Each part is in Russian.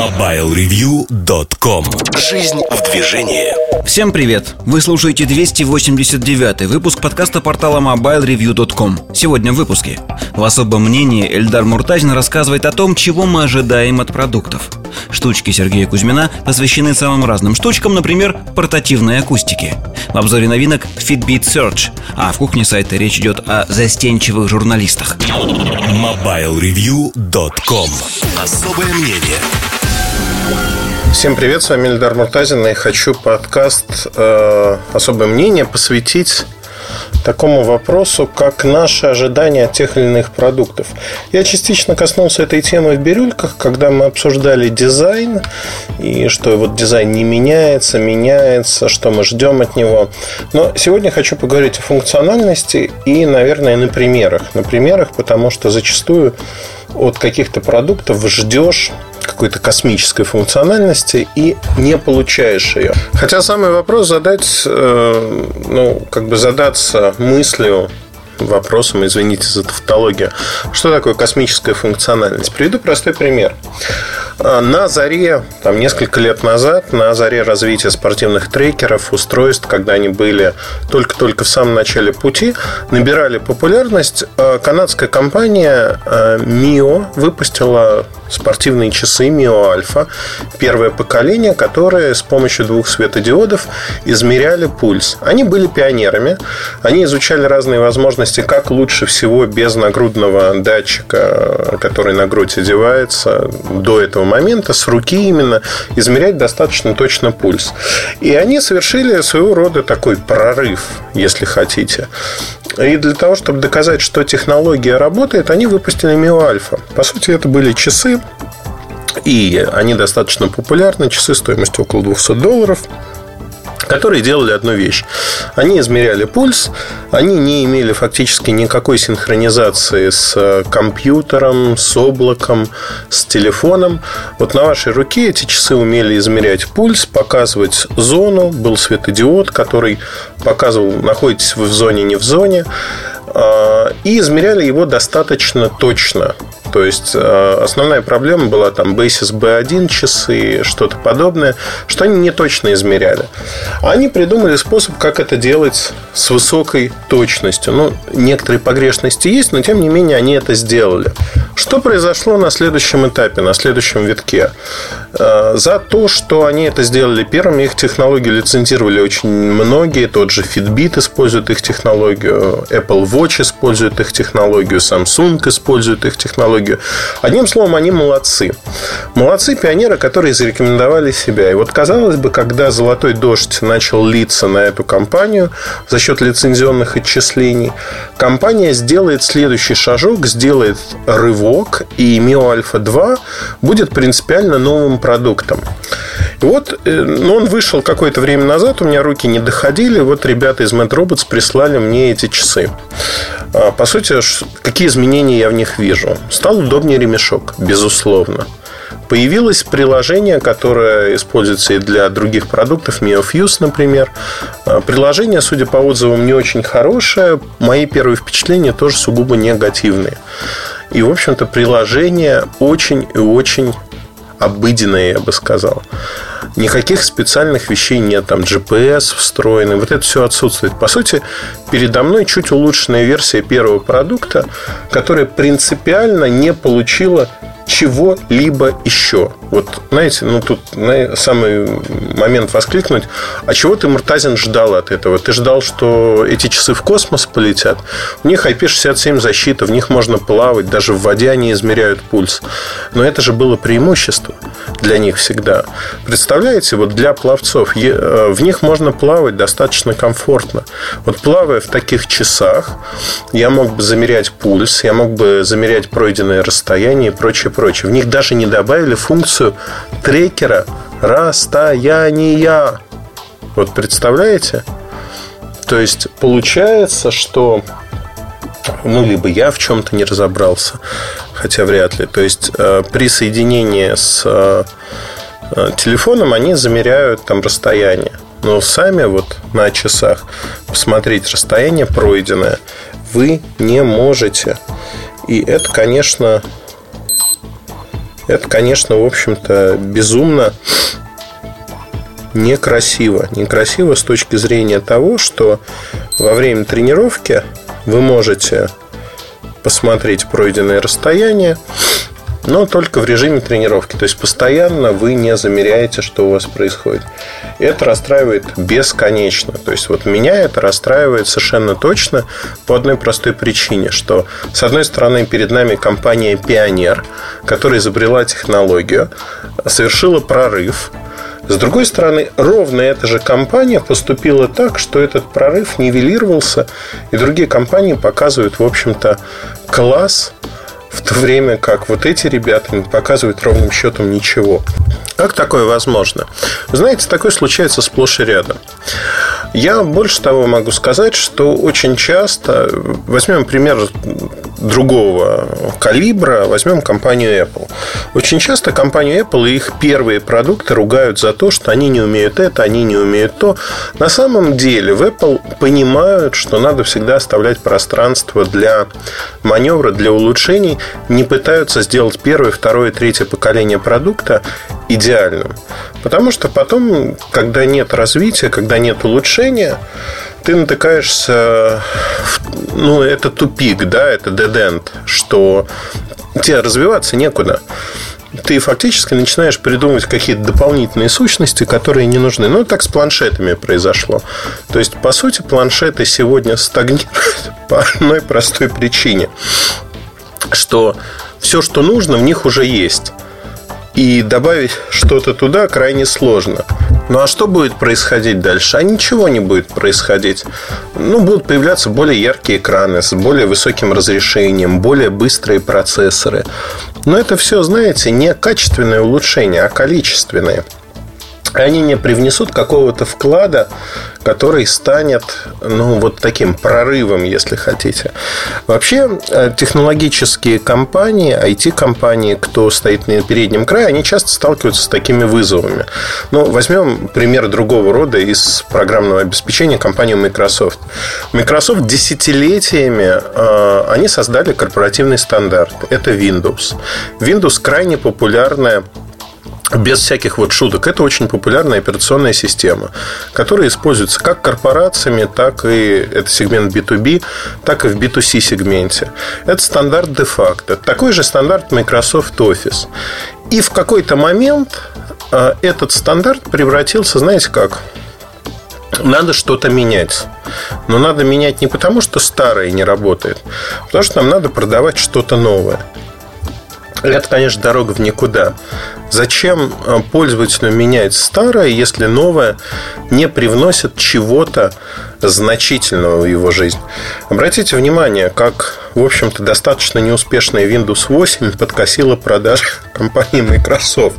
MobileReview.com Жизнь в движении. Всем привет! Вы слушаете 289 выпуск подкаста портала MobileReview.com Сегодня в выпуске. В особом мнении Эльдар Муртазин рассказывает о том, чего мы ожидаем от продуктов. Штучки Сергея Кузьмина посвящены самым разным штучкам, например, портативной акустике. В обзоре новинок Fitbit Search А в кухне сайта речь идет о застенчивых журналистах. MobileReview.com Особое мнение Всем привет, с вами Эльдар Муртазин и хочу подкаст э, «Особое мнение» посвятить такому вопросу, как наши ожидания от тех или иных продуктов. Я частично коснулся этой темы в «Бирюльках», когда мы обсуждали дизайн, и что вот дизайн не меняется, меняется, что мы ждем от него. Но сегодня хочу поговорить о функциональности и, наверное, на примерах. На примерах, потому что зачастую от каких-то продуктов ждешь какой-то космической функциональности и не получаешь ее. Хотя самый вопрос задать, э, ну, как бы задаться мыслью, вопросом, извините за тавтологию. Что такое космическая функциональность? Приведу простой пример. А, на заре, там, несколько лет назад, на заре развития спортивных трекеров, устройств, когда они были только-только в самом начале пути, набирали популярность, а, канадская компания Mio выпустила спортивные часы Mio Alpha, первое поколение, которые с помощью двух светодиодов измеряли пульс. Они были пионерами, они изучали разные возможности, как лучше всего без нагрудного датчика, который на грудь одевается, до этого момента, с руки именно, измерять достаточно точно пульс. И они совершили своего рода такой прорыв, если хотите. И для того, чтобы доказать, что технология работает, они выпустили Mio Alpha. По сути, это были часы, и они достаточно популярны, часы стоимостью около 200 долларов которые делали одну вещь. Они измеряли пульс, они не имели фактически никакой синхронизации с э, компьютером, с облаком, с телефоном. Вот на вашей руке эти часы умели измерять пульс, показывать зону, был светодиод, который показывал, находитесь вы в зоне, не в зоне, а, и измеряли его достаточно точно. То есть э, основная проблема была там Basis B1 часы, что-то подобное, что они не точно измеряли. Они придумали способ, как это делать с высокой точностью. Ну, некоторые погрешности есть, но тем не менее они это сделали. Что произошло на следующем этапе, на следующем витке? Э, за то, что они это сделали первыми, их технологию лицензировали очень многие. Тот же Fitbit использует их технологию, Apple Watch использует их технологию, Samsung использует их технологию технологию. Одним словом, они молодцы. Молодцы пионеры, которые зарекомендовали себя. И вот, казалось бы, когда «Золотой дождь» начал литься на эту компанию за счет лицензионных отчислений, компания сделает следующий шажок, сделает рывок, и Mio Alpha 2 будет принципиально новым продуктом. И вот, э, ну, он вышел какое-то время назад, у меня руки не доходили, вот ребята из Mad Robots прислали мне эти часы. А, по сути, какие изменения я в них вижу? Стал удобнее ремешок, безусловно. Появилось приложение, которое используется и для других продуктов, MioFuse, например. А, приложение, судя по отзывам, не очень хорошее. Мои первые впечатления тоже сугубо негативные. И, в общем-то, приложение очень и очень обыденное, я бы сказал. Никаких специальных вещей нет, там GPS встроенный, вот это все отсутствует. По сути, передо мной чуть улучшенная версия первого продукта, которая принципиально не получила чего-либо еще. Вот, знаете, ну тут самый момент воскликнуть. А чего ты, Муртазин, ждал от этого? Ты ждал, что эти часы в космос полетят? У них IP67 защита, в них можно плавать, даже в воде они измеряют пульс. Но это же было преимущество для них всегда. Представляете, вот для пловцов э, в них можно плавать достаточно комфортно. Вот плавая в таких часах, я мог бы замерять пульс, я мог бы замерять пройденное расстояние и прочее, прочее. В них даже не добавили функцию трекера расстояния. Вот представляете? То есть получается, что ну, либо я в чем-то не разобрался, хотя вряд ли. То есть э, при соединении с э, телефоном они замеряют там расстояние. Но сами вот на часах посмотреть расстояние пройденное вы не можете. И это, конечно, Это, конечно, в общем-то, безумно некрасиво. Некрасиво с точки зрения того, что во время тренировки вы можете посмотреть пройденное расстояние, но только в режиме тренировки. То есть постоянно вы не замеряете, что у вас происходит. И это расстраивает бесконечно. То есть вот меня это расстраивает совершенно точно по одной простой причине, что с одной стороны перед нами компания Пионер, которая изобрела технологию, совершила прорыв, с другой стороны, ровно эта же компания поступила так, что этот прорыв нивелировался, и другие компании показывают, в общем-то, класс в то время как вот эти ребята не показывают ровным счетом ничего. Как такое возможно? Знаете, такое случается сплошь и рядом. Я больше того могу сказать, что очень часто, возьмем пример другого калибра, возьмем компанию Apple. Очень часто компанию Apple и их первые продукты ругают за то, что они не умеют это, они не умеют то. На самом деле в Apple понимают, что надо всегда оставлять пространство для маневра, для улучшений, не пытаются сделать первое, второе, третье поколение продукта идеальным. Потому что потом, когда нет развития, когда нет улучшения, ты натыкаешься в, ну, это тупик, да, это dead end, что тебе развиваться некуда. Ты фактически начинаешь придумывать какие-то дополнительные сущности, которые не нужны. Ну, так с планшетами произошло. То есть, по сути, планшеты сегодня стагнируют по одной простой причине, что все, что нужно, в них уже есть. И добавить что-то туда крайне сложно. Ну а что будет происходить дальше? А ничего не будет происходить. Ну, будут появляться более яркие экраны с более высоким разрешением, более быстрые процессоры. Но это все, знаете, не качественное улучшение, а количественное они не привнесут какого-то вклада, который станет, ну, вот таким прорывом, если хотите. Вообще, э, технологические компании, IT-компании, кто стоит на переднем крае, они часто сталкиваются с такими вызовами. Ну, возьмем пример другого рода из программного обеспечения компании Microsoft. Microsoft десятилетиями э, они создали корпоративный стандарт. Это Windows. Windows крайне популярная без всяких вот шуток. Это очень популярная операционная система, которая используется как корпорациями, так и это сегмент B2B, так и в B2C сегменте. Это стандарт де-факто. Такой же стандарт Microsoft Office. И в какой-то момент а, этот стандарт превратился, знаете как, надо что-то менять. Но надо менять не потому, что старое не работает, а потому что нам надо продавать что-то новое. Это, конечно, дорога в никуда. Зачем э, пользователю менять старое, если новое не привносит чего-то значительного в его жизнь? Обратите внимание, как, в общем-то, достаточно неуспешная Windows 8 подкосила продажи компании Microsoft.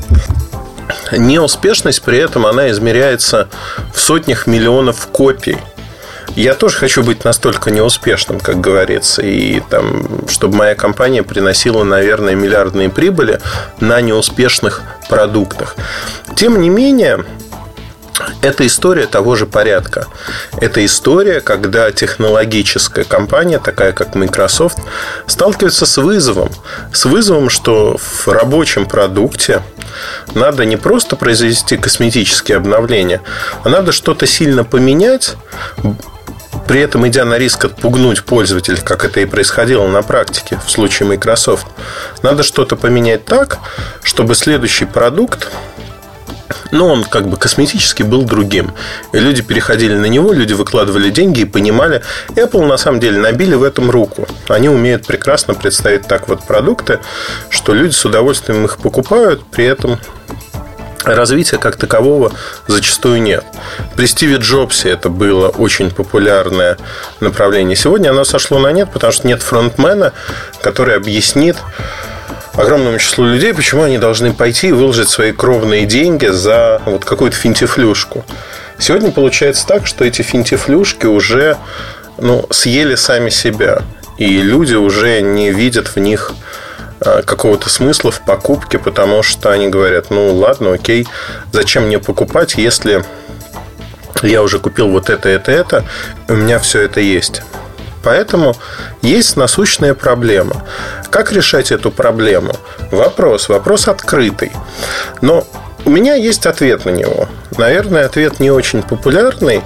Неуспешность при этом она измеряется в сотнях миллионов копий – я тоже хочу быть настолько неуспешным, как говорится, и там, чтобы моя компания приносила, наверное, миллиардные прибыли на неуспешных продуктах. Тем не менее, это история того же порядка. Это история, когда технологическая компания, такая как Microsoft, сталкивается с вызовом. С вызовом, что в рабочем продукте надо не просто произвести косметические обновления, а надо что-то сильно поменять, при этом идя на риск отпугнуть пользователя, как это и происходило на практике в случае Microsoft, надо что-то поменять так, чтобы следующий продукт ну, он как бы косметически был другим. И люди переходили на него, люди выкладывали деньги и понимали. Apple на самом деле набили в этом руку. Они умеют прекрасно представить так вот продукты, что люди с удовольствием их покупают, при этом развития как такового зачастую нет. При Стиве Джобсе это было очень популярное направление. Сегодня оно сошло на нет, потому что нет фронтмена, который объяснит огромному числу людей, почему они должны пойти и выложить свои кровные деньги за вот какую-то финтифлюшку. Сегодня получается так, что эти финтифлюшки уже ну, съели сами себя. И люди уже не видят в них какого-то смысла в покупке, потому что они говорят, ну ладно, окей, зачем мне покупать, если я уже купил вот это, это, это, у меня все это есть. Поэтому есть насущная проблема. Как решать эту проблему? Вопрос. Вопрос открытый. Но у меня есть ответ на него. Наверное, ответ не очень популярный.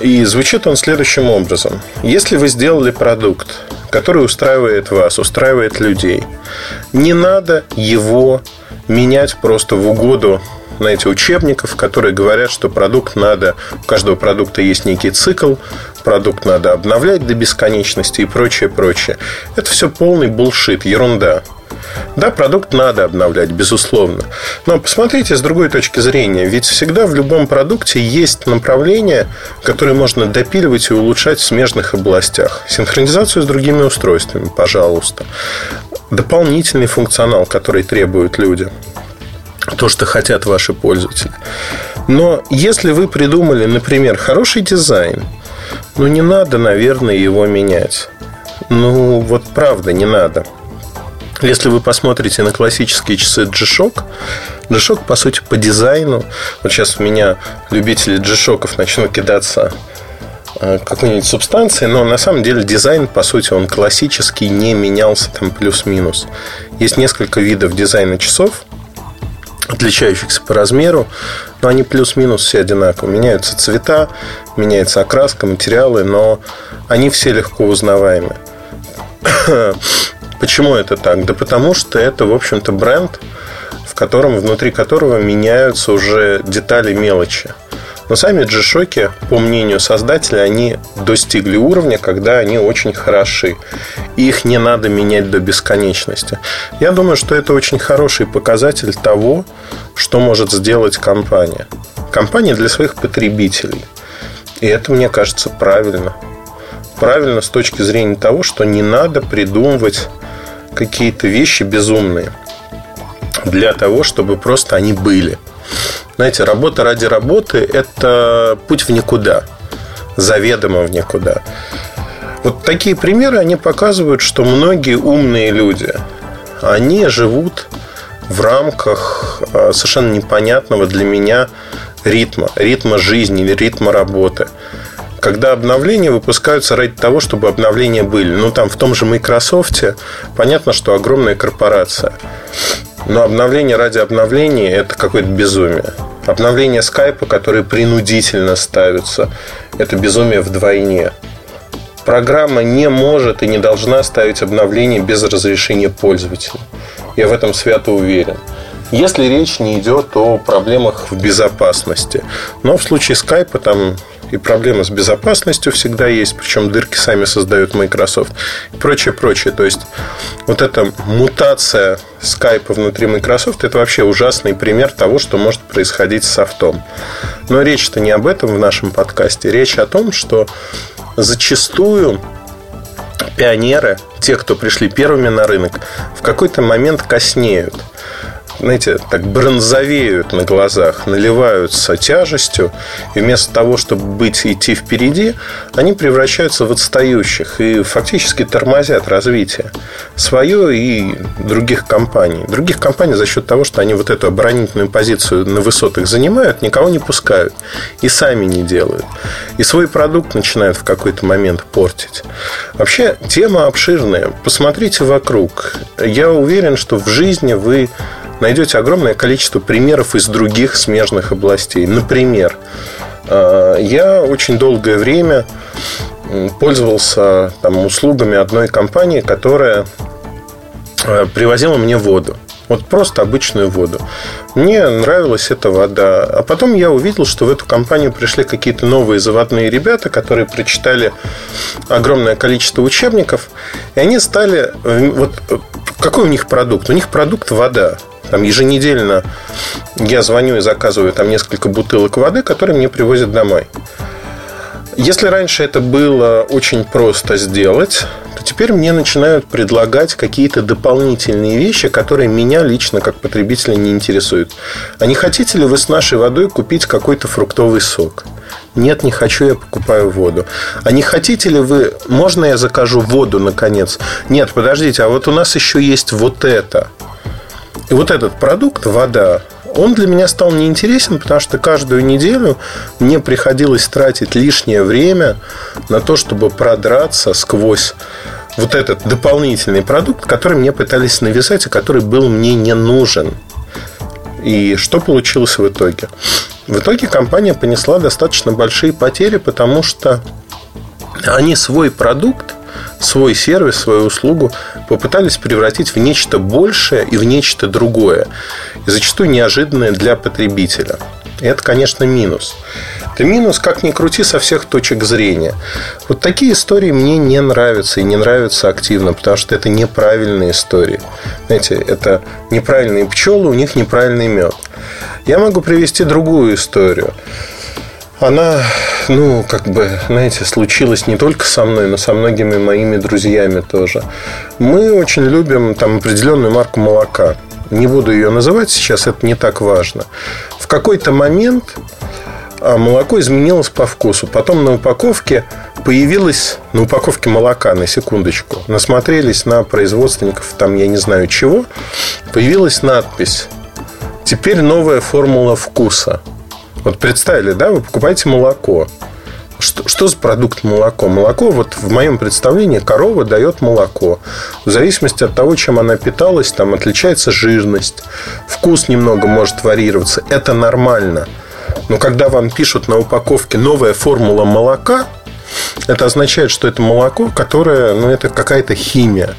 И звучит он следующим образом. Если вы сделали продукт, который устраивает вас, устраивает людей, не надо его менять просто в угоду знаете, учебников, которые говорят, что продукт надо, у каждого продукта есть некий цикл, продукт надо обновлять до бесконечности и прочее, прочее. Это все полный булшит, ерунда. Да, продукт надо обновлять, безусловно. Но посмотрите с другой точки зрения. Ведь всегда в любом продукте есть направление, которое можно допиливать и улучшать в смежных областях. Синхронизацию с другими устройствами, пожалуйста. Дополнительный функционал, который требуют люди то, что хотят ваши пользователи. Но если вы придумали, например, хороший дизайн, ну не надо, наверное, его менять. Ну, вот правда, не надо. Если вы посмотрите на классические часы G-Shock, G-Shock, по сути, по дизайну, вот сейчас у меня любители G-Shock'ов начнут кидаться э, какой-нибудь субстанции, но на самом деле дизайн, по сути, он классический, не менялся там плюс-минус. Есть несколько видов дизайна часов, отличающихся по размеру, но они плюс-минус все одинаковые. Меняются цвета, меняется окраска, материалы, но они все легко узнаваемы. Почему это так? Да потому что это, в общем-то, бренд, в котором, внутри которого меняются уже детали мелочи. Но сами G-Shock, по мнению создателя, они достигли уровня, когда они очень хороши. И их не надо менять до бесконечности. Я думаю, что это очень хороший показатель того, что может сделать компания. Компания для своих потребителей. И это, мне кажется, правильно. Правильно с точки зрения того, что не надо придумывать какие-то вещи безумные для того, чтобы просто они были – знаете, работа ради работы – это путь в никуда, заведомо в никуда. Вот такие примеры, они показывают, что многие умные люди, они живут в рамках а, совершенно непонятного для меня ритма, ритма жизни или ритма работы. Когда обновления выпускаются ради того, чтобы обновления были. Ну, там в том же Microsoft понятно, что огромная корпорация. Но обновление ради обновления – это какое-то безумие. Обновление скайпа, которые принудительно ставятся, это безумие вдвойне. Программа не может и не должна ставить обновление без разрешения пользователя. Я в этом свято уверен. Если речь не идет о проблемах в безопасности. Но в случае скайпа там и проблемы с безопасностью всегда есть, причем дырки сами создают Microsoft и прочее, прочее. То есть вот эта мутация скайпа внутри Microsoft это вообще ужасный пример того, что может происходить с софтом. Но речь-то не об этом в нашем подкасте. Речь о том, что зачастую пионеры, те, кто пришли первыми на рынок, в какой-то момент коснеют знаете, так бронзовеют на глазах, наливаются тяжестью, и вместо того, чтобы быть идти впереди, они превращаются в отстающих и фактически тормозят развитие свое и других компаний. Других компаний за счет того, что они вот эту оборонительную позицию на высотах занимают, никого не пускают и сами не делают. И свой продукт начинают в какой-то момент портить. Вообще, тема обширная. Посмотрите вокруг. Я уверен, что в жизни вы найдете огромное количество примеров из других смежных областей. Например, э, я очень долгое время пользовался там, услугами одной компании, которая э, привозила мне воду. Вот просто обычную воду. Мне нравилась эта вода. А потом я увидел, что в эту компанию пришли какие-то новые заводные ребята, которые прочитали огромное количество учебников. И они стали... Э, вот какой у них продукт? У них продукт вода. Там еженедельно я звоню и заказываю там несколько бутылок воды, которые мне привозят домой. Если раньше это было очень просто сделать, то теперь мне начинают предлагать какие-то дополнительные вещи, которые меня лично как потребителя не интересуют. А не хотите ли вы с нашей водой купить какой-то фруктовый сок? Нет, не хочу, я покупаю воду. А не хотите ли вы, можно я закажу воду наконец? Нет, подождите, а вот у нас еще есть вот это – и вот этот продукт, вода, он для меня стал неинтересен, потому что каждую неделю мне приходилось тратить лишнее время на то, чтобы продраться сквозь вот этот дополнительный продукт, который мне пытались навязать, и который был мне не нужен. И что получилось в итоге? В итоге компания понесла достаточно большие потери, потому что они свой продукт, свой сервис, свою услугу попытались превратить в нечто большее и в нечто другое. И зачастую неожиданное для потребителя. И это, конечно, минус. Это минус, как ни крути, со всех точек зрения. Вот такие истории мне не нравятся и не нравятся активно, потому что это неправильные истории. Знаете, это неправильные пчелы, у них неправильный мед. Я могу привести другую историю. Она, ну, как бы, знаете, случилась не только со мной, но со многими моими друзьями тоже. Мы очень любим там определенную марку молока. Не буду ее называть сейчас, это не так важно. В какой-то момент а, молоко изменилось по вкусу. Потом на упаковке появилась, на упаковке молока, на секундочку, насмотрелись на производственников, там я не знаю чего, появилась надпись Теперь новая формула вкуса. Вот представили, да, вы покупаете молоко. Что, что за продукт молоко? Молоко, вот в моем представлении, корова дает молоко. В зависимости от того, чем она питалась, там отличается жирность, вкус немного может варьироваться. Это нормально. Но когда вам пишут на упаковке новая формула молока, это означает, что это молоко, которое, ну, это какая-то химия.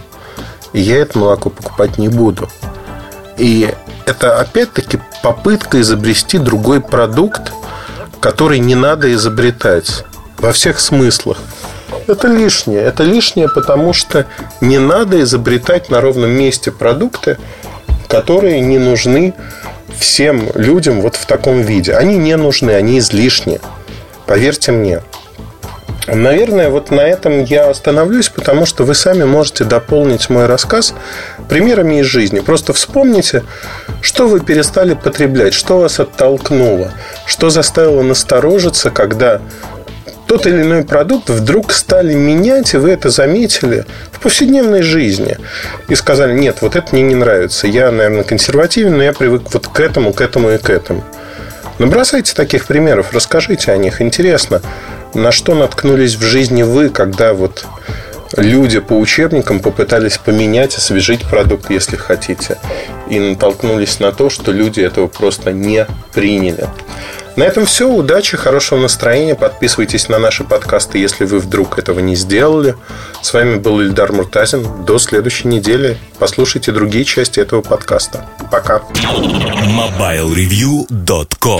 И я это молоко покупать не буду. И это опять-таки попытка изобрести другой продукт, который не надо изобретать во всех смыслах. Это лишнее. Это лишнее, потому что не надо изобретать на ровном месте продукты, которые не нужны всем людям вот в таком виде. Они не нужны, они излишни. Поверьте мне. Наверное, вот на этом я остановлюсь, потому что вы сами можете дополнить мой рассказ примерами из жизни. Просто вспомните, что вы перестали потреблять, что вас оттолкнуло, что заставило насторожиться, когда тот или иной продукт вдруг стали менять, и вы это заметили в повседневной жизни. И сказали, нет, вот это мне не нравится. Я, наверное, консервативен, но я привык вот к этому, к этому и к этому. Набросайте таких примеров, расскажите о них. Интересно, на что наткнулись в жизни вы, когда вот люди по учебникам попытались поменять, освежить продукт, если хотите, и натолкнулись на то, что люди этого просто не приняли. На этом все. Удачи, хорошего настроения. Подписывайтесь на наши подкасты, если вы вдруг этого не сделали. С вами был Ильдар Муртазин. До следующей недели. Послушайте другие части этого подкаста. Пока. MobileReview.com